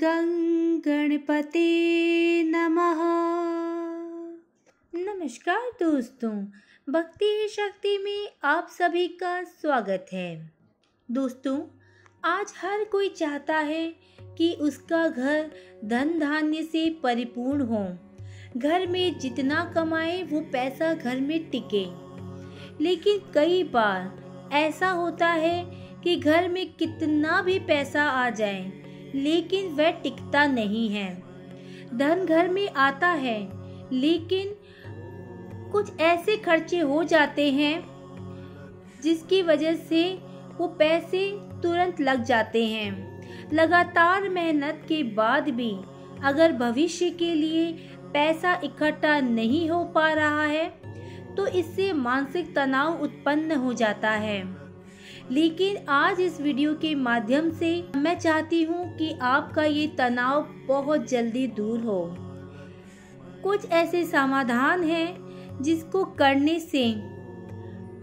गणपते नमः। नमस्कार दोस्तों, भक्ति शक्ति में आप सभी का स्वागत है। दोस्तों, आज हर कोई चाहता है कि उसका घर धन धान्य से परिपूर्ण हो। घर में जितना कमाए, वो पैसा घर में टिके। लेकिन कई बार ऐसा होता है कि घर में कितना भी पैसा आ जाए लेकिन वह टिकता नहीं है। धन घर में आता है, लेकिन कुछ ऐसे खर्चे हो जाते हैं, जिसकी वजह से वो पैसे तुरंत लग जाते हैं। लगातार मेहनत के बाद भी अगर भविष्य के लिए पैसा इकट्ठा नहीं हो पा रहा है तो इससे मानसिक तनाव उत्पन्न हो जाता है। लेकिन आज इस वीडियो के माध्यम से मैं चाहती हूँ कि आपका ये तनाव बहुत जल्दी दूर हो। कुछ ऐसे समाधान हैं जिसको करने से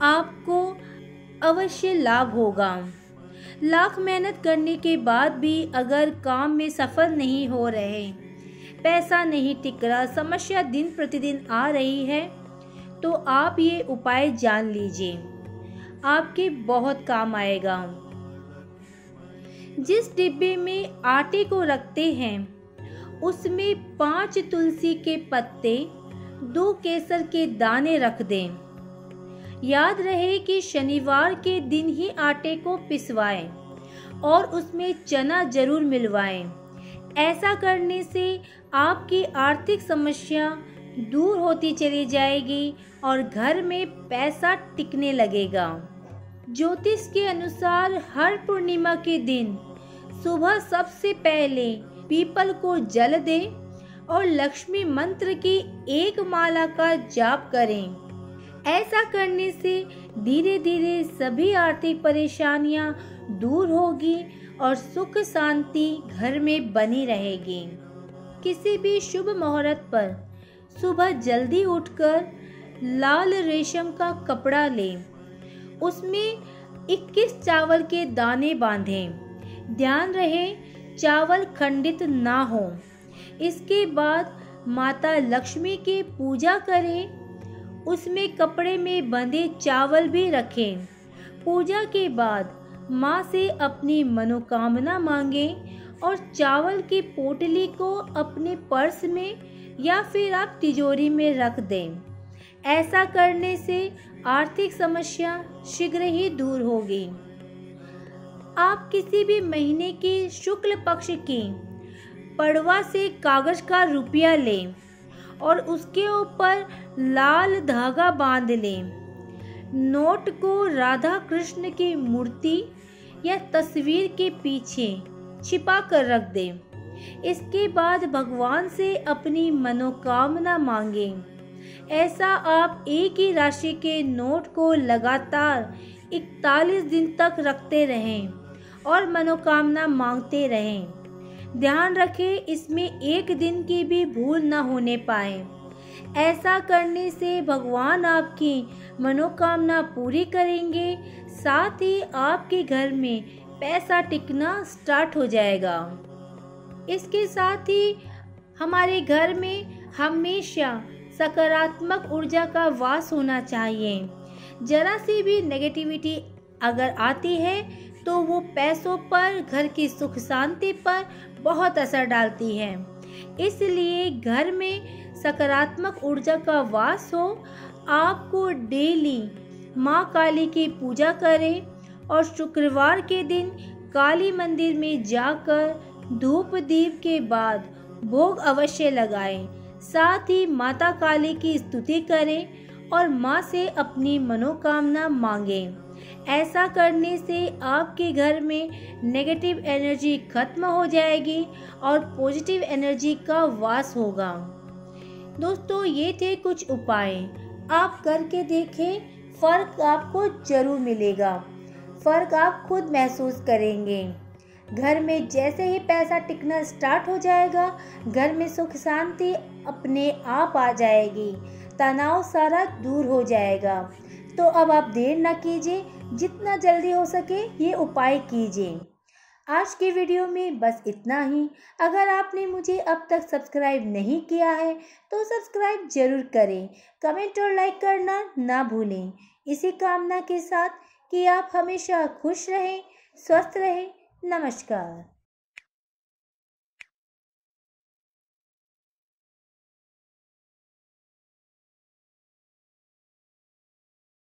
आपको अवश्य लाभ होगा। लाख मेहनत करने के बाद भी अगर काम में सफल नहीं हो रहे, पैसा नहीं टिक रहा, समस्या दिन प्रतिदिन आ रही है तो आप ये उपाय जान लीजिए। आपके बहुत काम आएगा। जिस डिब्बे में आटे को रखते हैं, उसमें पाँच तुलसी के पत्ते, दो केसर के दाने रख दें। याद रहे कि शनिवार के दिन ही आटे को पिसवाएँ और उसमें चना ज़रूर मिलवाएँ। ऐसा करने से आपकी आर्थिक समस्या दूर होती चली जाएगी और घर में पैसा टिकने लगेगा। ज्योतिष के अनुसार हर पूर्णिमा के दिन सुबह सबसे पहले पीपल को जल दें और लक्ष्मी मंत्र की एक माला का जाप करें। ऐसा करने से धीरे धीरे सभी आर्थिक परेशानियाँ दूर होगी और सुख शांति घर में बनी रहेगी। किसी भी शुभ मुहूर्त पर सुबह जल्दी उठकर लाल रेशम का कपड़ा लें। उसमें 21 चावल के दाने बांधें। ध्यान रहे, चावल खंडित ना हो। इसके बाद माता लक्ष्मी की पूजा करें। उसमें कपड़े में बंधे चावल भी रखें। पूजा के बाद माँ से अपनी मनोकामना मांगें और चावल की पोटली को अपने पर्स में या फिर आप तिजोरी में रख दें। ऐसा करने से आर्थिक समस्या शीघ्र ही दूर होगी। आप किसी भी महीने के शुक्ल पक्ष की पड़वा से कागज़ का रुपया लें और उसके ऊपर लाल धागा बाँध लें। नोट को राधा कृष्ण की मूर्ति या तस्वीर के पीछे छिपा कर रख दें। इसके बाद भगवान से अपनी मनोकामना मांगें। ऐसा आप एक ही राशि के नोट को लगातार 41 दिन तक रखते रहें और मनोकामना मांगते रहें। ध्यान रखें, इसमें एक दिन की भी भूल न होने पाए। ऐसा करने से भगवान आपकी मनोकामना पूरी करेंगे, साथ ही आपके घर में पैसा टिकना स्टार्ट हो जाएगा। इसके साथ ही हमारे घर में हमेशा सकारात्मक ऊर्जा का वास होना चाहिए। जरा सी भी नेगेटिविटी अगर आती है तो वो पैसों पर, घर की सुख शांति पर बहुत असर डालती है। इसलिए घर में सकारात्मक ऊर्जा का वास हो, आपको डेली माँ काली की पूजा करें और शुक्रवार के दिन काली मंदिर में जाकर धूप दीप के बाद भोग अवश्य लगाएँ। साथ ही माता काली की स्तुति करें और माँ से अपनी मनोकामना मांगें। ऐसा करने से आपके घर में नेगेटिव एनर्जी खत्म हो जाएगी और पॉजिटिव एनर्जी का वास होगा। दोस्तों, ये थे कुछ उपाय। आप करके देखें, फ़र्क आपको ज़रूर मिलेगा। फ़र्क आप खुद महसूस करेंगे। घर में जैसे ही पैसा टिकना स्टार्ट हो जाएगा, घर में सुख शांति अपने आप आ जाएगी। तनाव सारा दूर हो जाएगा। तो अब आप देर ना कीजिए, जितना जल्दी हो सके ये उपाय कीजिए। आज के वीडियो में बस इतना ही। अगर आपने मुझे अब तक सब्सक्राइब नहीं किया है तो सब्सक्राइब ज़रूर करें। कमेंट और लाइक करना ना भूलें। इसी कामना के साथ कि आप हमेशा खुश रहें, स्वस्थ रहें नमस्कार।